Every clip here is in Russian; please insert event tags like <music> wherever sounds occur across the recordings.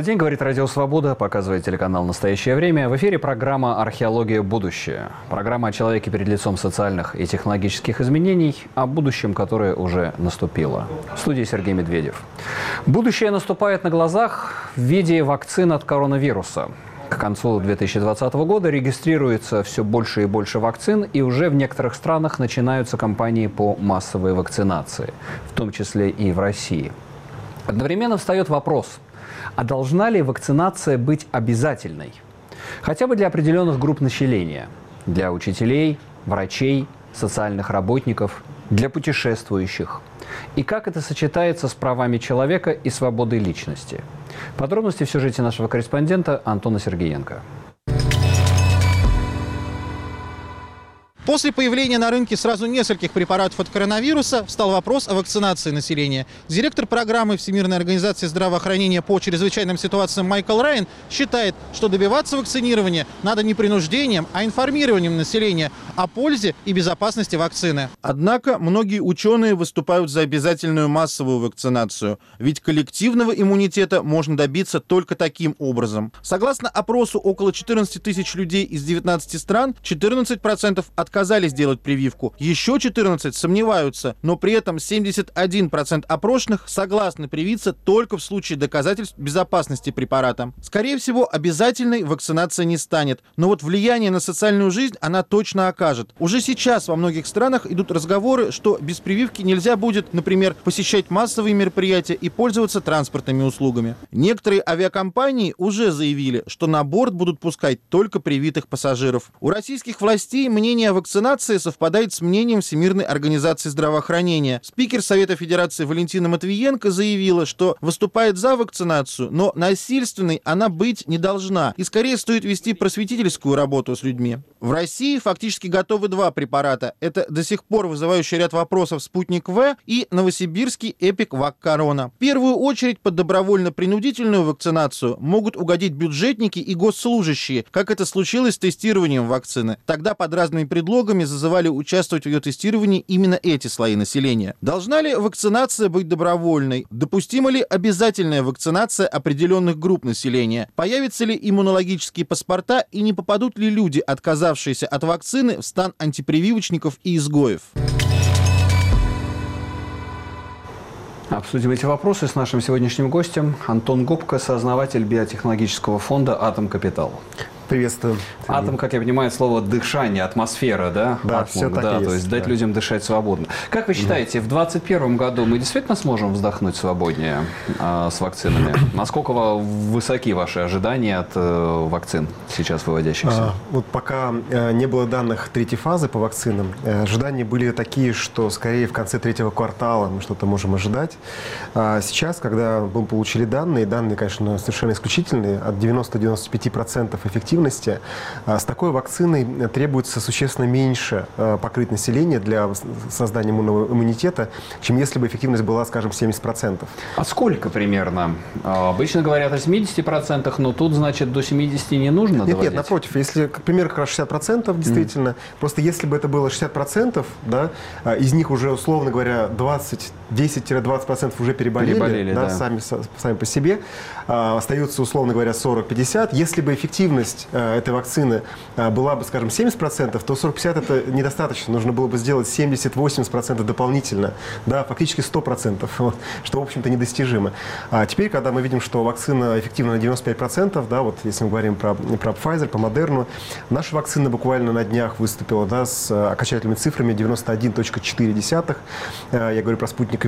Добрый день, говорит Радио Свобода, показывает телеканал «Настоящее время». В эфире программа «Археология. Будущее». Программа о человеке перед лицом социальных и технологических изменений, о будущем, которое уже наступило. В студии Сергей Медведев. Будущее наступает на глазах в виде вакцин от коронавируса. К концу 2020 года регистрируется все больше и больше вакцин, и уже в некоторых странах начинаются кампании по массовой вакцинации, в том числе и в России. Одновременно встает вопрос – а должна ли вакцинация быть обязательной? Хотя бы для определенных групп населения. Для учителей, врачей, социальных работников, для путешествующих. И как это сочетается с правами человека и свободой личности? Подробности в сюжете нашего корреспондента Антона Сергеенко. После появления на рынке сразу нескольких препаратов от коронавируса встал вопрос о вакцинации населения. Директор программы Всемирной организации здравоохранения по чрезвычайным ситуациям Майкл Райан считает, что добиваться вакцинирования надо не принуждением, а информированием населения о пользе и безопасности вакцины. Однако многие ученые выступают за обязательную массовую вакцинацию, ведь коллективного иммунитета можно добиться только таким образом. Согласно опросу около 14 тысяч людей из 19 стран, 14% от отказались делать прививку. Еще 14 сомневаются, но при этом 71% опрошенных согласны привиться только в случае доказательств безопасности препарата. Скорее всего, обязательной вакцинация не станет, но вот влияние на социальную жизнь она точно окажет. Уже сейчас во многих странах идут разговоры, что без прививки нельзя будет, например, посещать массовые мероприятия и пользоваться транспортными услугами. Некоторые авиакомпании уже заявили, что на борт будут пускать только привитых пассажиров. У российских властей мнение о вакцинации совпадает с мнением Всемирной организации здравоохранения. Спикер Совета Федерации Валентина Матвиенко заявила, что выступает за вакцинацию, но насильственной она быть не должна. И скорее стоит вести просветительскую работу с людьми. В России фактически готовы два препарата. Это до сих пор вызывающий ряд вопросов «Спутник В» и новосибирский «Эпик Вак Корона». В первую очередь под добровольно-принудительную вакцинацию могут угодить бюджетники и госслужащие, как это случилось с тестированием вакцины. Тогда под разными предлогами предлогами зазывали участвовать в ее тестировании именно эти слои населения. Должна ли вакцинация быть добровольной? Допустима ли обязательная вакцинация определенных групп населения? Появятся ли иммунологические паспорта и не попадут ли люди, отказавшиеся от вакцины, в стан антипрививочников и изгоев? Обсудим эти вопросы с нашим сегодняшним гостем Антон Губко, сооснователь биотехнологического фонда «Атом Капитал». Приветствую. Атом, как я понимаю, слово дыхание, атмосфера, да? Да, Атмосфера, все так да, и есть, то есть дать да. людям дышать свободно. Как вы считаете, в 2021 году мы действительно сможем вздохнуть свободнее а, с вакцинами? Насколько высоки ваши ожидания от э, вакцин сейчас выводящихся? А, вот пока э, не было данных третьей фазы по вакцинам, э, ожидания были такие, что скорее в конце третьего квартала мы что-то можем ожидать. А сейчас, когда мы получили данные, данные, конечно, совершенно исключительные, от 90-95% эффективности, а, с такой вакциной требуется существенно меньше э, покрыть население для создания иммунного иммунитета, чем если бы эффективность была, скажем, 70%. А сколько примерно? А, Обычно говорят о 70%, но тут, значит, до 70 не нужно Нет, нет, напротив, если, к примеру, как раз 60% действительно, просто если бы это было 60%, да, а, из них уже, условно говоря, 20, 10-20% уже переболели, Переболели, да. Сами, со- сами по себе, а, остаются, условно говоря, 40-50. Если бы эффективность а, этой вакцины а, была бы, скажем, 70%, то 40-50 это недостаточно, нужно было бы сделать 70-80% дополнительно, да, фактически 100%, <laughs> вот, что, в общем-то, недостижимо. А теперь, когда мы видим, что вакцина эффективна на 95%, да, вот если мы говорим про, про Pfizer, по Модерну, наша вакцина буквально на днях выступила да, с э, окончательными цифрами 91.4. Э, Я говорю про спутник.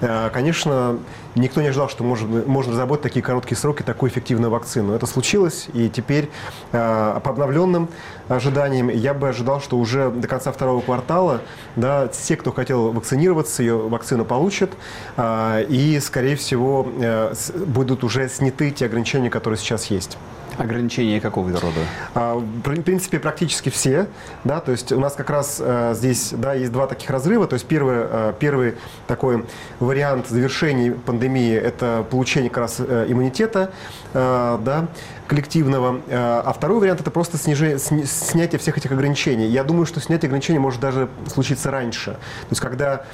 Э, Конечно, никто не ожидал, что можно, можно разработать такие короткие сроки, такую эффективную вакцину. Это случилось, и теперь э, по обновленным ожиданиям я бы ожидал, что уже до конца второго квартала да, все, кто хотел вакцинироваться, ее вакцину получат, э, и, скорее всего, э, будут уже сняты те ограничения, которые сейчас есть. Ограничения какого рода? А, В пр- принципе, практически все. Да, то есть у нас как раз э, здесь да, есть два таких разрыва. То есть первый, э, первый такой вариант завершения пандемии – это получение как раз э, иммунитета. Э, да. Коллективного. А второй вариант – это просто снижение, снятие всех этих ограничений. Я думаю, что снятие ограничений может даже случиться раньше. То есть когда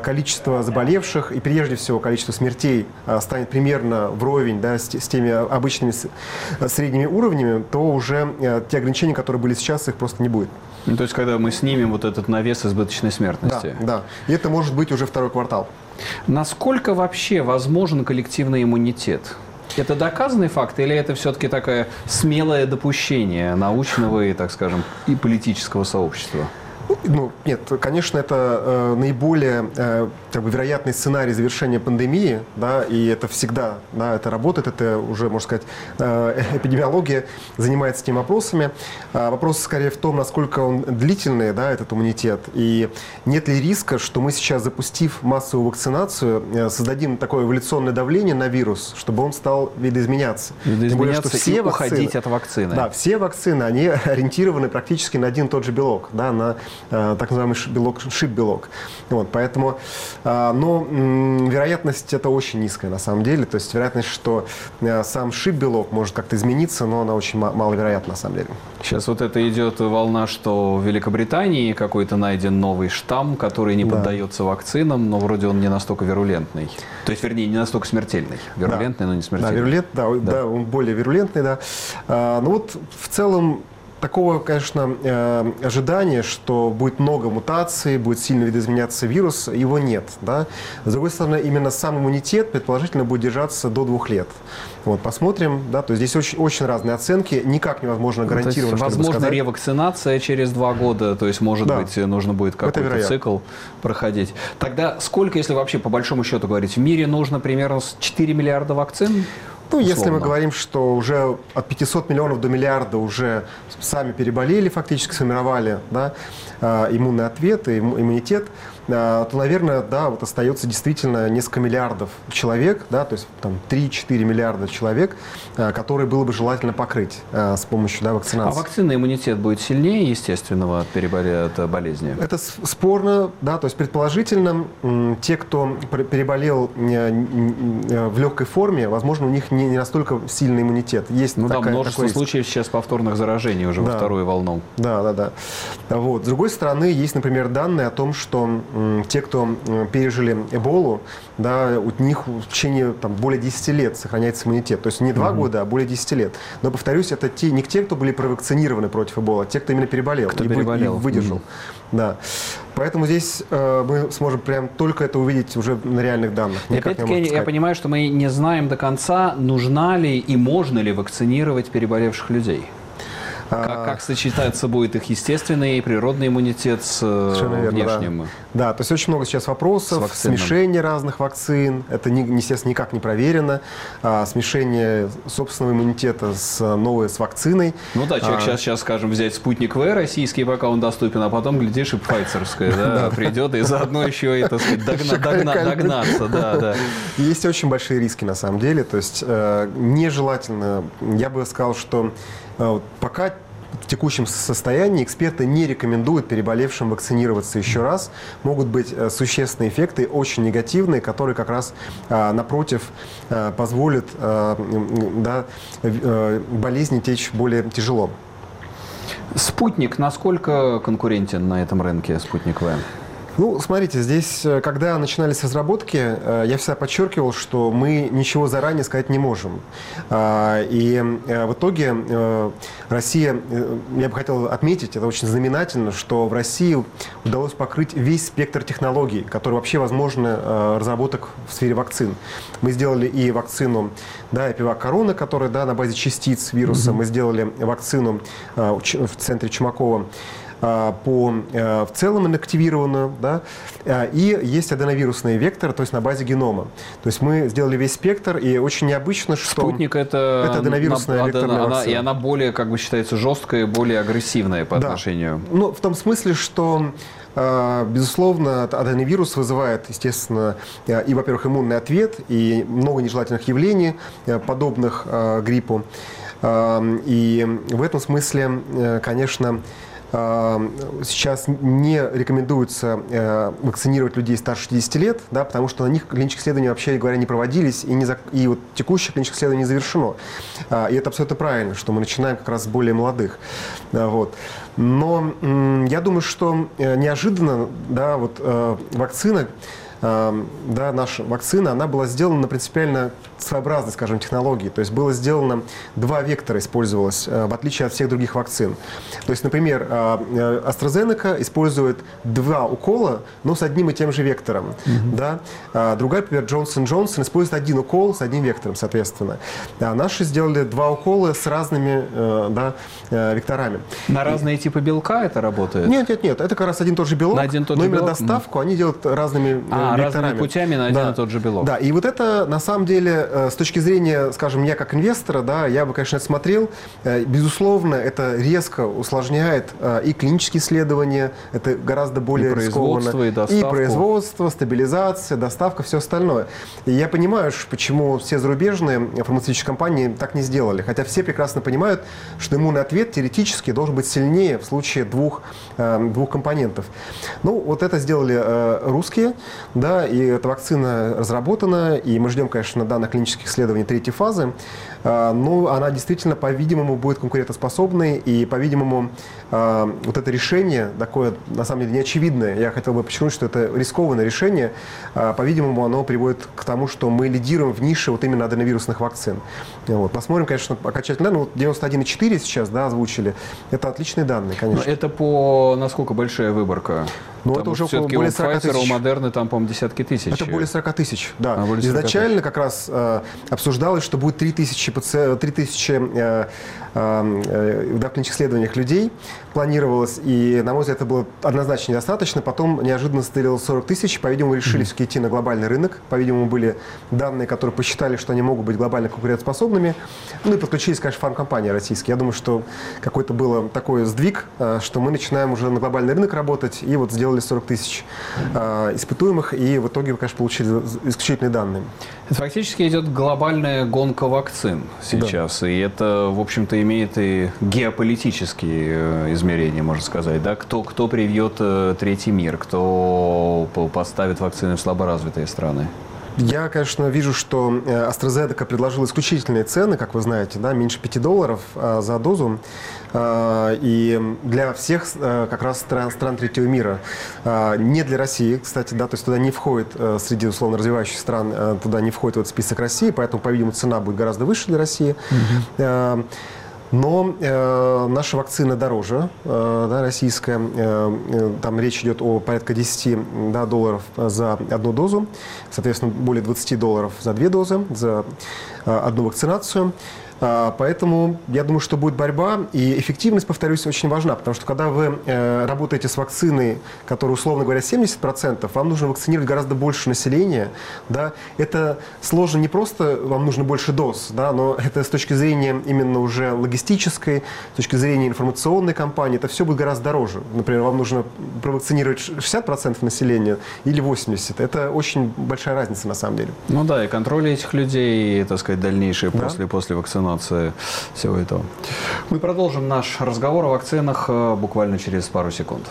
количество заболевших и прежде всего количество смертей станет примерно вровень да, с, с теми обычными средними уровнями, то уже те ограничения, которые были сейчас, их просто не будет. Ну, то есть, когда мы снимем вот этот навес избыточной смертности. Да, да. И это может быть уже второй квартал. Насколько вообще возможен коллективный иммунитет? Это доказанный факт или это все-таки такое смелое допущение научного и, так скажем, и политического сообщества? Ну, нет, конечно, это э, наиболее э, как бы, вероятный сценарий завершения пандемии, да, и это всегда, да, это работает, это уже, можно сказать, э, <laughs> эпидемиология занимается этими вопросами. А вопрос скорее в том, насколько он длительный, да, этот иммунитет, и нет ли риска, что мы сейчас, запустив массовую вакцинацию, э, создадим такое эволюционное давление на вирус, чтобы он стал видоизменяться. Видоизменяться Тем более, что все и вакцины, уходить от вакцины. Да, все вакцины, они <laughs> ориентированы практически на один и тот же белок, да, на так называемый белок, шип-белок. Вот, поэтому, э, но вероятность это очень низкая на самом деле. То есть вероятность, что э, сам шип-белок может как-то измениться, но она очень маловероятна на самом деле. Сейчас вот это идет волна, что в Великобритании какой-то найден новый штамм, который не да. поддается вакцинам, но вроде он не настолько вирулентный. То есть, вернее, не настолько смертельный. Вирулентный, да. но не смертельный. Да, вирулент, да, да. да, он более вирулентный, да. А, ну вот в целом такого, конечно, э, ожидания, что будет много мутаций, будет сильно видоизменяться вирус, его нет. Да? С другой стороны, именно сам иммунитет, предположительно, будет держаться до двух лет. Вот, посмотрим, да, то есть здесь очень, очень разные оценки, никак невозможно гарантированно, ну, Возможно, сказать. ревакцинация через два года, то есть, может да. быть, нужно будет какой-то цикл проходить. Тогда сколько, если вообще по большому счету говорить, в мире нужно примерно 4 миллиарда вакцин? Ну, условно. если мы говорим, что уже от 500 миллионов до миллиарда уже сами переболели, фактически сформировали да, а, иммунный ответ и иммунитет, то, наверное, да, вот остается действительно несколько миллиардов человек, да, то есть там 3-4 миллиарда человек, а, которые было бы желательно покрыть с помощью да, вакцинации. А вакцинный иммунитет будет сильнее естественного от, переболе... от болезни? Это спорно, да, то есть предположительно те, кто переболел в легкой форме, возможно, у них не, не настолько сильный иммунитет. Есть ну такая, да, множество случаев сейчас повторных заражений уже да. во вторую волну. Да, да, да. Вот. С другой стороны, есть, например, данные о том, что те, кто пережили Эболу, да, у них в течение там, более 10 лет сохраняется иммунитет. То есть не 2 угу. года, а более 10 лет. Но, повторюсь, это те, не те, кто были провакцинированы против Эбола, а те, кто именно переболел кто и, переболел. и выдержал. Угу. Да. Поэтому здесь э, мы сможем прям только это увидеть уже на реальных данных. Опять-таки, я понимаю, что мы не знаем до конца, нужна ли и можно ли вакцинировать переболевших людей. Как, а. как сочетаться будет их естественный и природный иммунитет с э, Совершенно внешним? да. да, то есть очень много сейчас вопросов, смешение разных вакцин, это, естественно, никак не проверено, а, смешение собственного иммунитета с новой, с вакциной. Ну да, человек а, сейчас, сейчас, скажем, взять спутник В российский, пока он доступен, а потом, глядишь, и пфайцерская да, придет, и заодно еще и, так сказать, догнаться. Да, да. Есть очень большие риски, на самом деле, то есть э, нежелательно, я бы сказал, что э, пока в текущем состоянии эксперты не рекомендуют переболевшим вакцинироваться еще раз. Могут быть э, существенные эффекты, очень негативные, которые как раз э, напротив э, позволят да, болезни течь более тяжело. Спутник насколько конкурентен на этом рынке, спутник В? Ну, смотрите, здесь, э, когда начинались разработки, э, я всегда подчеркивал, что мы ничего заранее сказать не можем. А, и э, в итоге Россия, я бы хотел отметить, это очень знаменательно, что в России удалось покрыть весь спектр технологий, которые вообще возможны разработок в сфере вакцин. Мы сделали и вакцину, да, Эпивак Корона, которая да, на базе частиц вируса. Mm-hmm. Мы сделали вакцину в центре Чумакова по, э, в целом инактивировано, да, а, и есть аденовирусный вектор, то есть на базе генома. То есть мы сделали весь спектр, и очень необычно, что... Спутник это... Это аденовирусная на, векторная она, И она более, как бы считается, жесткая, более агрессивная по да. отношению... Ну, в том смысле, что а, Безусловно, аденовирус вызывает, естественно, и, во-первых, иммунный ответ, и много нежелательных явлений, э, подобных гриппу. И в этом смысле, э, конечно, сейчас не рекомендуется вакцинировать людей старше 60 лет, да, потому что на них клинические исследования, вообще говоря, не проводились, и, не за... и вот текущее клиническое исследование не завершено. И это абсолютно правильно, что мы начинаем как раз с более молодых. Вот. Но я думаю, что неожиданно да, вот, вакцина да, наша вакцина, она была сделана принципиально своеобразной, скажем, технологии. То есть было сделано два вектора использовалось, э, в отличие от всех других вакцин. То есть, например, э, э, AstraZeneca использует два укола, но с одним и тем же вектором. Mm-hmm. Да? А другая, например, Johnson Johnson использует один укол с одним вектором, соответственно. А наши сделали два укола с разными да, векторами. На разные типы белка это работает? Нет, нет, нет. Это как раз один и тот же белок. На один тот но же именно белок? доставку mm. они делают разными а, векторами. разными путями на один да. и тот же белок. Да, и вот это на самом деле Э, с точки зрения, скажем, я как инвестора, да, я бы, конечно, это смотрел. Э, безусловно, это резко усложняет э, и клинические исследования, это гораздо более и рискованно. И, и производство, стабилизация, доставка, все остальное. И я понимаю, почему все зарубежные фармацевтические компании так не сделали. Хотя все прекрасно понимают, что иммунный ответ теоретически должен быть сильнее в случае двух, двух компонентов. Ну, вот это сделали русские, да, и эта вакцина разработана, и мы ждем, конечно, данных клинических исследований третьей фазы. А, ну, она действительно, по-видимому, будет конкурентоспособной, и, по-видимому, а, вот это решение, такое, на самом деле, неочевидное, я хотел бы подчеркнуть, что это рискованное решение, а, по-видимому, оно приводит к тому, что мы лидируем в нише вот именно аденовирусных вакцин. Вот. Посмотрим, конечно, окончательно, ну, 91,4 сейчас, да, озвучили, это отличные данные, конечно. Но это по, насколько большая выборка? Ну, это уже около более 40 тысяч. у Модерны там, по-моему, десятки тысяч. Это более 40 тысяч, да. А, Изначально как раз э, обсуждалось, что будет 3 тысячи, 3 тысячи э, э, в клинических исследованиях людей планировалось, и, на мой взгляд, это было однозначно недостаточно. Потом неожиданно стырило 40 тысяч, по-видимому, решили mm-hmm. все-таки идти на глобальный рынок. По-видимому, были данные, которые посчитали, что они могут быть глобально конкурентоспособными. Ну и подключились, конечно, фармкомпании российские. Я думаю, что какой-то был такой сдвиг, э, что мы начинаем уже на глобальный рынок работать, и вот сделали 40 тысяч э, испытуемых, и в итоге, конечно, получили исключительные данные. Это фактически идет глобальная гонка вакцин сейчас, да. и это, в общем-то, имеет и геополитические э, измерения, можно сказать, да? Кто, кто привьет э, третий мир, кто поставит вакцины в слаборазвитые страны? Я, конечно, вижу, что э, AstraZeneca предложила исключительные цены, как вы знаете, да, меньше 5 долларов а, за дозу. А, и для всех а, как раз стран, стран третьего мира. Не для России, кстати, да, то есть туда не входит, среди условно развивающихся стран, туда не входит в этот список России, поэтому, по-видимому, цена будет гораздо выше для России. Mm-hmm. Но э, наша вакцина дороже, э, да, российская. Э, э там речь идет о порядка 10 да, долларов за одну дозу. Соответственно, более 20 долларов за две дозы, за э, одну вакцинацию. А, поэтому я думаю, что будет борьба, и эффективность, повторюсь, очень важна, потому что когда вы э, работаете с вакциной, которая, условно говоря, 70%, вам нужно вакцинировать гораздо больше населения. Да? Это сложно не просто, вам нужно больше доз, да, но это с точки зрения именно уже логистической, с точки зрения информационной кампании, это все будет гораздо дороже. Например, вам нужно провакцинировать 60% населения или 80%. Это очень большая разница на самом деле. Ну да, и контроль этих людей, так сказать, дальнейшие да? после, после вакцинации координации всего этого. Мы продолжим наш разговор о вакцинах э, буквально через пару секунд.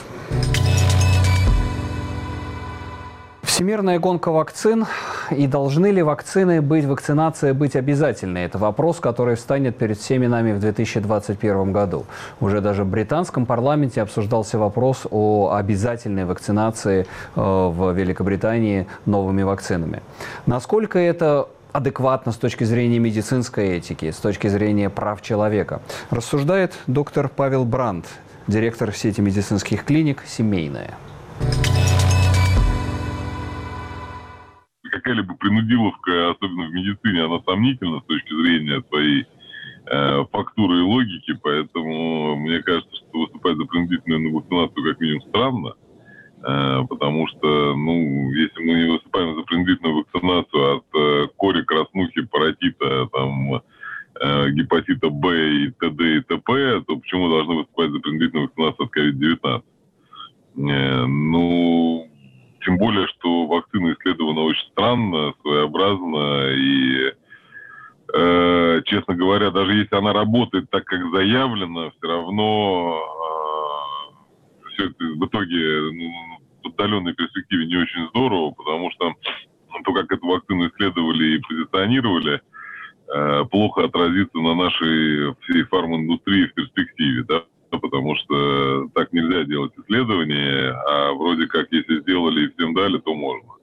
Всемирная гонка вакцин. И должны ли вакцины быть, вакцинация быть обязательной? Это вопрос, который встанет перед всеми нами в 2021 году. Уже даже в британском парламенте обсуждался вопрос о обязательной вакцинации э, в Великобритании новыми вакцинами. Насколько это адекватно с точки зрения медицинской этики, с точки зрения прав человека, рассуждает доктор Павел Бранд, директор сети медицинских клиник «Семейная». Какая-либо принудиловка, особенно в медицине, она сомнительна с точки зрения своей э, фактуры и логики, поэтому мне кажется, что выступать за принудительную вакцинацию как минимум странно. Э, потому что, ну, если мы не выступаем за принудительную вакцинацию от э, кори, краснухи, паротита, там, э, гепатита Б и т.д. и т.п., то почему должны выступать за принудительную вакцинацию от COVID-19? Ну, тем более, что вакцина исследована очень странно, своеобразно, и, э, честно говоря, даже если она работает так, как заявлено, все равно все это в итоге ну, в отдаленной перспективе не очень здорово, потому что то, как эту вакцину исследовали и позиционировали, э, плохо отразится на нашей всей фарминдустрии в перспективе, да, потому что так нельзя делать исследования, а вроде как если сделали и всем дали, то можно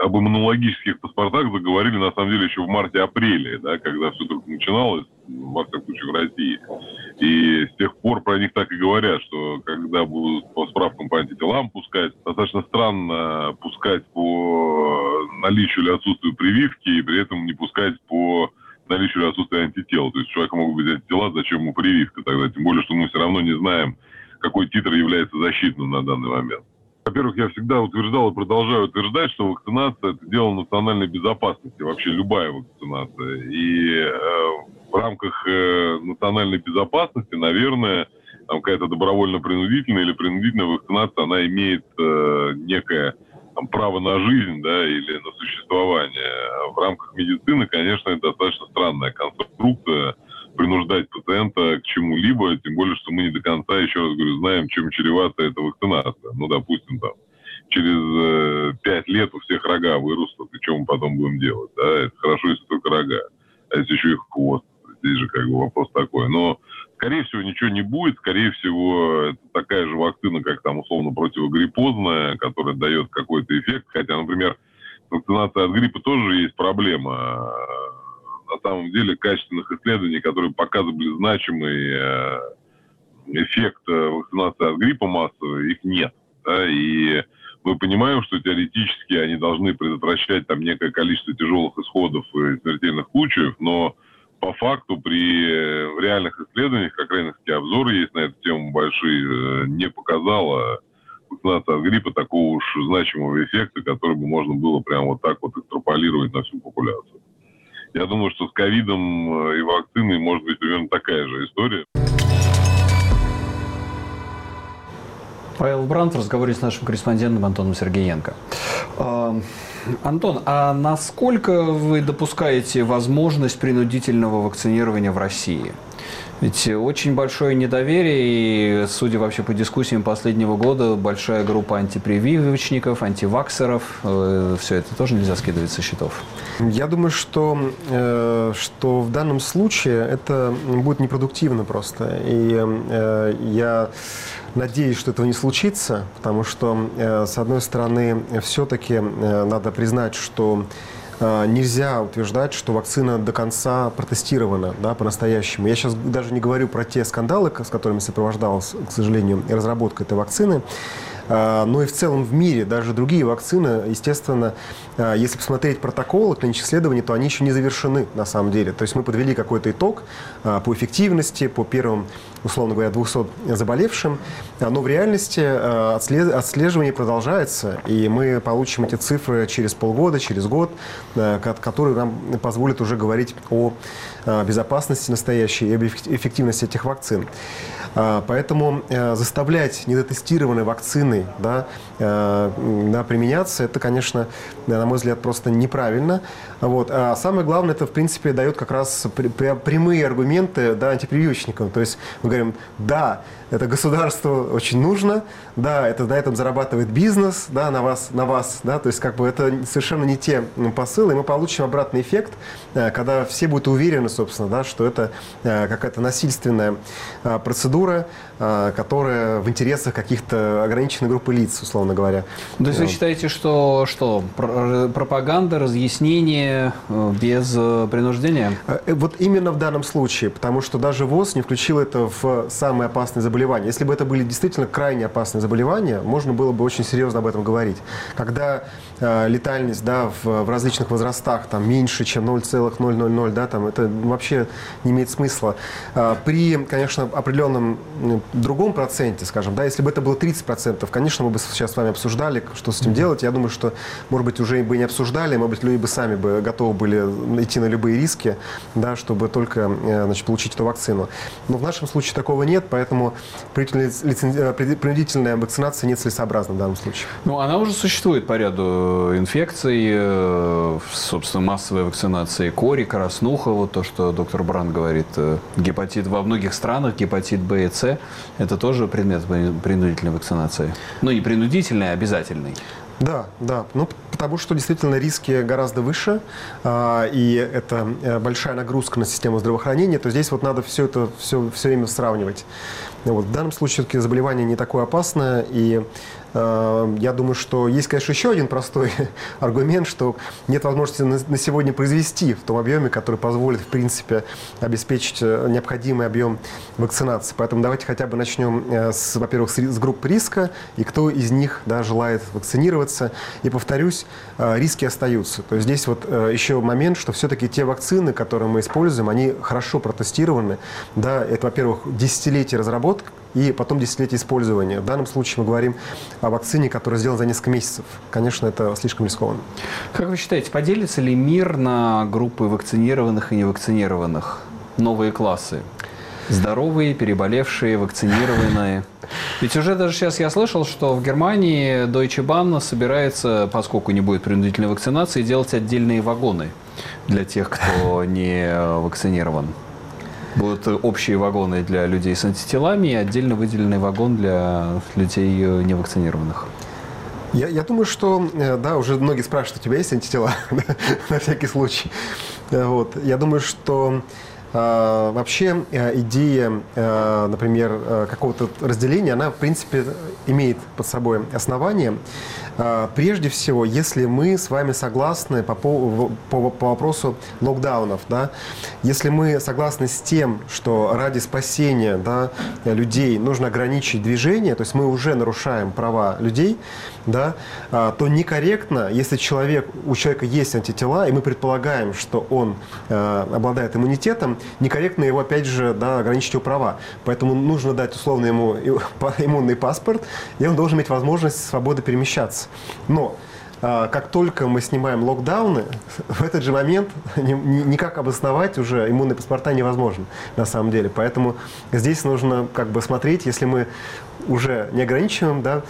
об иммунологических паспортах заговорили, на самом деле, еще в марте-апреле, да, когда все только начиналось, во всяком случае, в России. И с тех пор про них так и говорят, что когда будут по справкам по антителам пускать, достаточно странно пускать по наличию или отсутствию прививки, и при этом не пускать по наличию или отсутствию антител. То есть человек могут быть антитела, зачем ему прививка тогда? Тем более, что мы все равно не знаем, какой титр является защитным на данный момент. Во-первых, я всегда утверждал и продолжаю утверждать, что вакцинация – это дело национальной безопасности, вообще любая вакцинация. И э, в рамках э, национальной безопасности, наверное, там какая-то добровольно-принудительная или принудительная вакцинация, она имеет э, некое там, право на жизнь, да, или на существование. А в рамках медицины, конечно, это достаточно странная конструкция – принуждать пациента к чему-либо, тем более, что мы не до конца, еще раз говорю, знаем, чем чревата эта вакцинация. Ну, допустим, там, через э, лет у всех рога вырастут, и что мы потом будем делать? Да? Это хорошо, если только рога, а если еще и хвост. Здесь же как бы вопрос такой. Но, скорее всего, ничего не будет. Скорее всего, это такая же вакцина, как там, условно, противогриппозная, которая дает какой-то эффект. Хотя, например, вакцинация от гриппа тоже есть проблема на самом деле качественных исследований, которые показывали значимый э, эффект э, вакцинации от гриппа массового, их нет. Да, и мы понимаем, что теоретически они должны предотвращать там некое количество тяжелых исходов и смертельных случаев, но по факту при э, реальных исследованиях, как рейновские обзоры есть на эту тему большие, не показала вакцинация от гриппа такого уж значимого эффекта, который бы можно было прямо вот так вот экстраполировать на всю популяцию. Я думаю, что с ковидом э, и вакциной может быть примерно такая же история. Павел Брант в разговоре с нашим корреспондентом Антоном Сергеенко. А, Антон, а насколько вы допускаете возможность принудительного вакцинирования в России? Ведь очень большое недоверие, и, судя вообще по дискуссиям последнего года, большая группа антипрививочников, антиваксеров, э, все это тоже нельзя скидывать со счетов. Я думаю, что, э, что в данном случае это будет непродуктивно просто. И э, я надеюсь, что этого не случится, потому что, с одной стороны, все-таки надо признать, что нельзя утверждать, что вакцина до конца протестирована да, по-настоящему. Я сейчас даже не говорю про те скандалы, с которыми сопровождалась, к сожалению, разработка этой вакцины. А, но и в целом в мире даже другие вакцины, естественно, а, если посмотреть протоколы клинических исследований, то они еще не завершены на самом деле. То есть мы подвели какой-то итог по эффективности, по первым, условно говоря, 200 заболевшим, но в реальности отслеживание продолжается, и мы получим эти цифры через полгода, через год, которые нам позволят уже говорить о безопасности настоящей и об эффективности этих вакцин. Поэтому заставлять недотестированные вакцины да, э, да, применяться, это, конечно, на мой взгляд, просто неправильно. Вот. А самое главное, это, в принципе, дает как раз прямые аргументы да, антипрививочникам. То есть говорим, да, это государству очень нужно, да, это на этом зарабатывает бизнес, да, на вас, на вас, да, то есть как бы это совершенно не те посылы, и мы получим обратный эффект, э, когда все будут уверены, собственно, да, что это э, какая-то насильственная процедура, которая в интересах каких-то ограниченной группы лиц, условно говоря. То есть вы считаете, что, что пропаганда, разъяснение э, без э, принуждения? Э, вот именно в данном случае, потому что даже ВОЗ не включил это в самые опасные заболевания. Если бы это были действительно крайне опасные заболевания, можно было бы очень серьезно об этом говорить. Когда летальность да, в, в различных возрастах там, меньше, чем 0,000, да, там, это вообще не имеет смысла. Э, при, конечно, определенном другом проценте, скажем, да, если бы это было 30%, конечно, мы бы сейчас с вами обсуждали, что с этим делать. Я думаю, что, может быть, уже бы не обсуждали, может быть, люди бы сами бы готовы были идти на любые риски, да, чтобы только э, значит, получить эту вакцину. Но в нашем случае такого нет, поэтому э, принудительная вакцинация нецелесообразна в данном случае. Ну, она уже существует по ряду инфекций, э, собственно, массовой вакцинации кори, краснуха, вот то, что доктор Бран говорит, гепатит во многих странах, гепатит Б и С Это тоже предмет принудительной вакцинации? Ну, не принудительной, а обязательной. Да, да. Ну, потому что действительно риски гораздо выше, а, и это э, большая нагрузка на систему здравоохранения, то здесь вот надо все это все, все время сравнивать. Вот. В данном случае все-таки заболевание не такое опасное, и Э, я думаю, что есть, конечно, еще один простой <laughs> аргумент, что нет возможности на сегодня произвести в том объеме, который позволит, в принципе, обеспечить э, необходимый объем вакцинации. Поэтому давайте хотя бы начнем, э, во-первых, с групп риска, и кто из них да, желает вакцинироваться. И, повторюсь, риски остаются. То есть здесь вот еще момент, что все-таки те вакцины, которые мы используем, они хорошо протестированы. Да, это, во-первых, десятилетие разработки, и потом десятилетие использования. В данном случае мы говорим о вакцине, которая сделана за несколько месяцев. Конечно, это слишком рискованно. Как вы считаете, поделится ли мир на группы вакцинированных и невакцинированных? Новые классы? Здоровые, переболевшие, вакцинированные. Ведь уже даже сейчас я слышал, что в Германии Deutsche Bahn собирается, поскольку не будет принудительной вакцинации, делать отдельные вагоны для тех, кто не вакцинирован. Будут общие вагоны для людей с антителами и отдельно выделенный вагон для людей э, невакцинированных. Я, я думаю, что, э, да, уже многие спрашивают, у тебя есть антитела, <laughs> на всякий случай. Э, вот. Я думаю, что вообще идея, например, какого-то разделения, она, в принципе, имеет под собой основание. А, прежде всего, если мы с вами согласны по, по, по, вопросу локдаунов, да, если мы согласны с тем, что ради спасения да, людей нужно ограничить движение, то есть мы уже нарушаем права людей, да, а, то некорректно, если человек, у человека есть антитела, и мы предполагаем, что он э, обладает иммунитетом, некорректно его, опять же, да, ограничить его права. Поэтому нужно дать условно ему <laughs> иммунный паспорт, и он должен иметь возможность свободы перемещаться. Но а, как только мы снимаем локдауны, <laughs> в этот же момент <laughs> никак обосновать уже иммунные паспорта невозможно на самом деле. Поэтому здесь нужно как бы смотреть, если мы уже не ограничиваем да,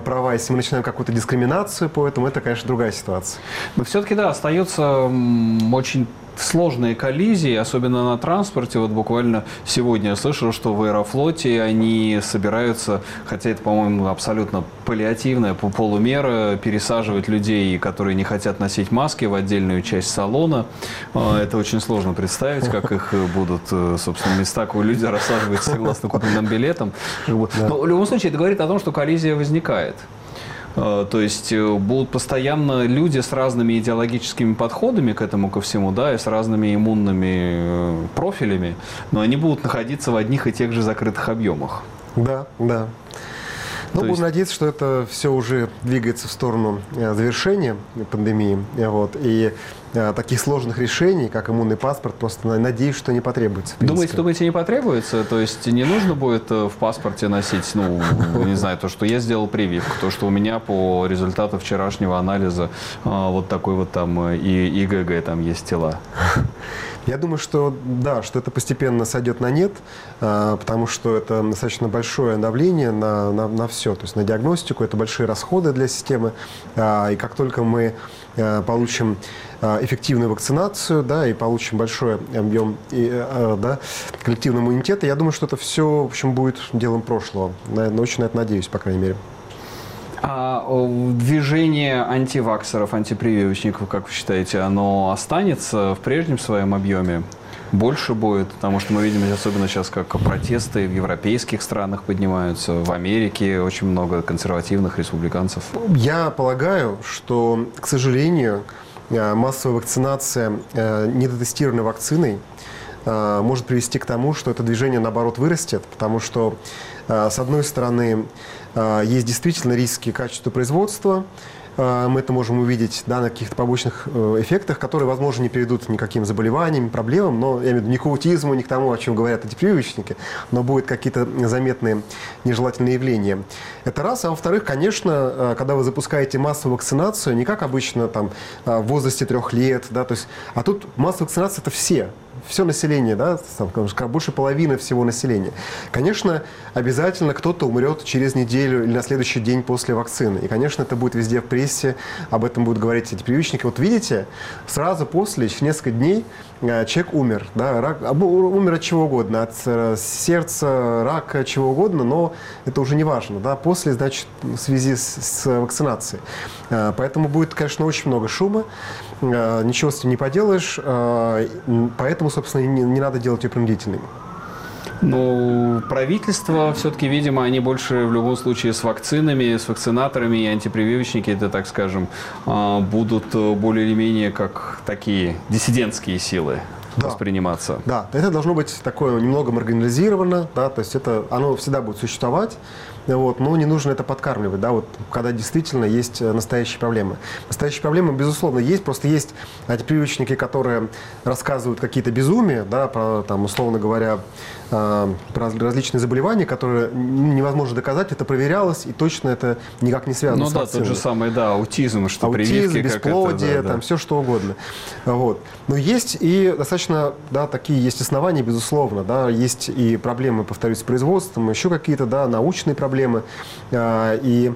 права, если мы начинаем какую-то дискриминацию по этому, это, конечно, другая ситуация. Но все-таки, да, остается очень сложные коллизии, особенно на транспорте. Вот буквально сегодня я слышал, что в Аэрофлоте они собираются, хотя это, по-моему, абсолютно паллиативная полумера, пересаживать людей, которые не хотят носить маски в отдельную часть салона. А, это очень сложно представить, как их будут, э, собственно, места, куда люди рассаживаются согласно купленным билетам. Но в любом случае это говорит о том, что коллизия возникает. Э, то есть э, будут постоянно люди с разными идеологическими подходами к этому ко всему, да, и с разными иммунными э, профилями, но они будут находиться в одних и тех же закрытых объемах. Да, да. Ну, будем есть... надеяться, что это все уже двигается в сторону завершения пандемии. Вот, и Э, таких сложных решений, как иммунный паспорт, просто надеюсь, что не потребуется. Думаете, думаете, не потребуется? То есть не нужно будет э, в паспорте носить, ну, <laughs> не знаю, то, что я сделал прививку, то, что у меня по результату вчерашнего анализа э, вот такой вот там и ИГГ там есть тела? <laughs> Я думаю, что да, что это постепенно сойдет на нет, потому что это достаточно большое давление на, на, на все, то есть на диагностику, это большие расходы для системы. И как только мы получим Э, эффективную вакцинацию, да, и получим большой объем и, да, коллективного иммунитета, я думаю, что это все, в общем, будет делом прошлого. Наверное, очень на это надеюсь, по крайней мере. А движение антиваксеров, антипрививочников, как вы считаете, оно останется в прежнем своем объеме? Больше будет, потому что мы видим, особенно сейчас, как протесты в европейских странах поднимаются, в Америке очень много консервативных республиканцев. Я полагаю, что, к сожалению, Э, массовая вакцинация э, недотестированной вакциной э, может привести к тому, что это движение, наоборот, вырастет, потому что, с одной стороны, есть действительно риски качества производства, Э, мы это можем увидеть да, на каких-то побочных э, эффектах, которые, возможно, не приведут никаким заболеваниям, проблемам, но я имею в виду ни к аутизму, ни к тому, о чем говорят эти прививочники, но будут какие-то заметные нежелательные явления. Это раз. А во-вторых, конечно, э, когда вы запускаете массовую вакцинацию, не как обычно там, в возрасте трех лет, да, то есть, а тут массовая вакцинация – это все, все население, да, там, больше половины всего населения. Конечно, обязательно кто-то умрет через неделю или на следующий день после вакцины. И, конечно, это будет везде в прессе, об этом будут говорить эти прививочники. Вот видите, сразу после, через несколько дней, э, человек умер. Да, рак, умер от чего угодно, от э, сердца, рака, чего угодно, но это уже не важно. Да, после, значит, в связи с, с вакцинацией. Э, поэтому будет, конечно, очень много шума. Ничего с этим не поделаешь. Поэтому, собственно, не, не надо делать ее принудительной. Ну, правительство все-таки, видимо, они больше в любом случае с вакцинами, с вакцинаторами и антипрививочники, это, так скажем, а, будут более или менее как такие диссидентские силы да. восприниматься. Да, это должно быть такое немного маргинализировано, да, то есть это, оно всегда будет существовать, вот, но не нужно это подкармливать, да, вот, когда действительно есть э, настоящие проблемы. Настоящие проблемы, безусловно, есть, просто есть эти привычники, которые рассказывают какие-то безумия, да, про, там, условно говоря, э, про различные заболевания, которые невозможно доказать, это проверялось, и точно это никак не связано ну, с Ну да, тот же самый, да, аутизм, что аутизм, прививки, бесплодие, это, да, там да. все что угодно. Вот. Но есть и достаточно, да, такие есть основания, безусловно, да, есть и проблемы, повторюсь, с производством, еще какие-то, да, научные проблемы, проблемы. А, и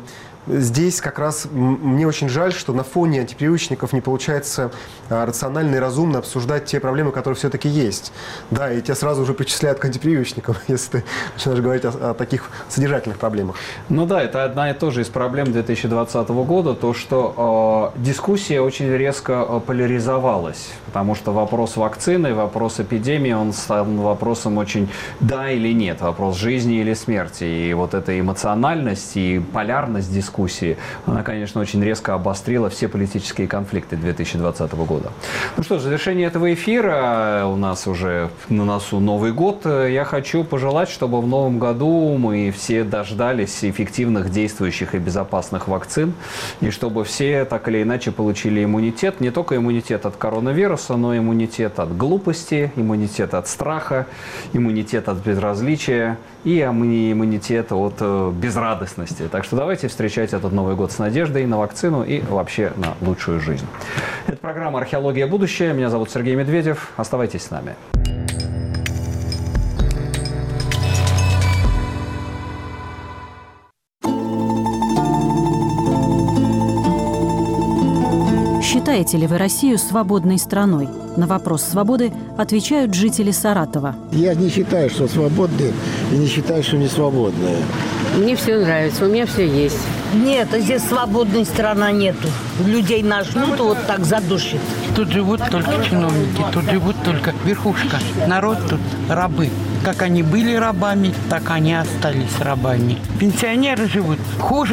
здесь как раз мне очень жаль, что на фоне антипривычников не получается а, рационально и разумно обсуждать те проблемы, которые все-таки есть. Да, и тебя сразу уже причисляют к антипривычникам, <laughs> если ты начинаешь говорить о, о таких содержательных проблемах. Ну да, это одна и та же из проблем 2020 года, то, что э, дискуссия очень резко поляризовалась, потому что вопрос вакцины, вопрос эпидемии, он стал вопросом очень да или нет, вопрос жизни или смерти. И вот эта эмоциональность и полярность дискуссии дискуссии, она, конечно, очень резко обострила все политические конфликты 2020 года. Ну что, в завершение этого эфира, у нас уже на носу Новый год, я хочу пожелать, чтобы в новом году мы все дождались эффективных, действующих и безопасных вакцин, и чтобы все так или иначе получили иммунитет, не только иммунитет от коронавируса, но иммунитет от глупости, иммунитет от страха, иммунитет от безразличия и иммунитет от э, безрадостности. Так что давайте встречать встречать этот Новый год с надеждой на вакцину и вообще на лучшую жизнь. Это программа «Археология. Будущее». Меня зовут Сергей Медведев. Оставайтесь с нами. Считаете ли вы Россию свободной страной? На вопрос свободы отвечают жители Саратова. Я не считаю, что свободные, и не считаю, что не свободные. Мне все нравится, у меня все есть. Нет, здесь свободной страна нету. Людей нажмут, вот так задушит. Тут живут только чиновники, тут живут только верхушка. Народ тут рабы. Как они были рабами, так они остались рабами. Пенсионеры живут хуже,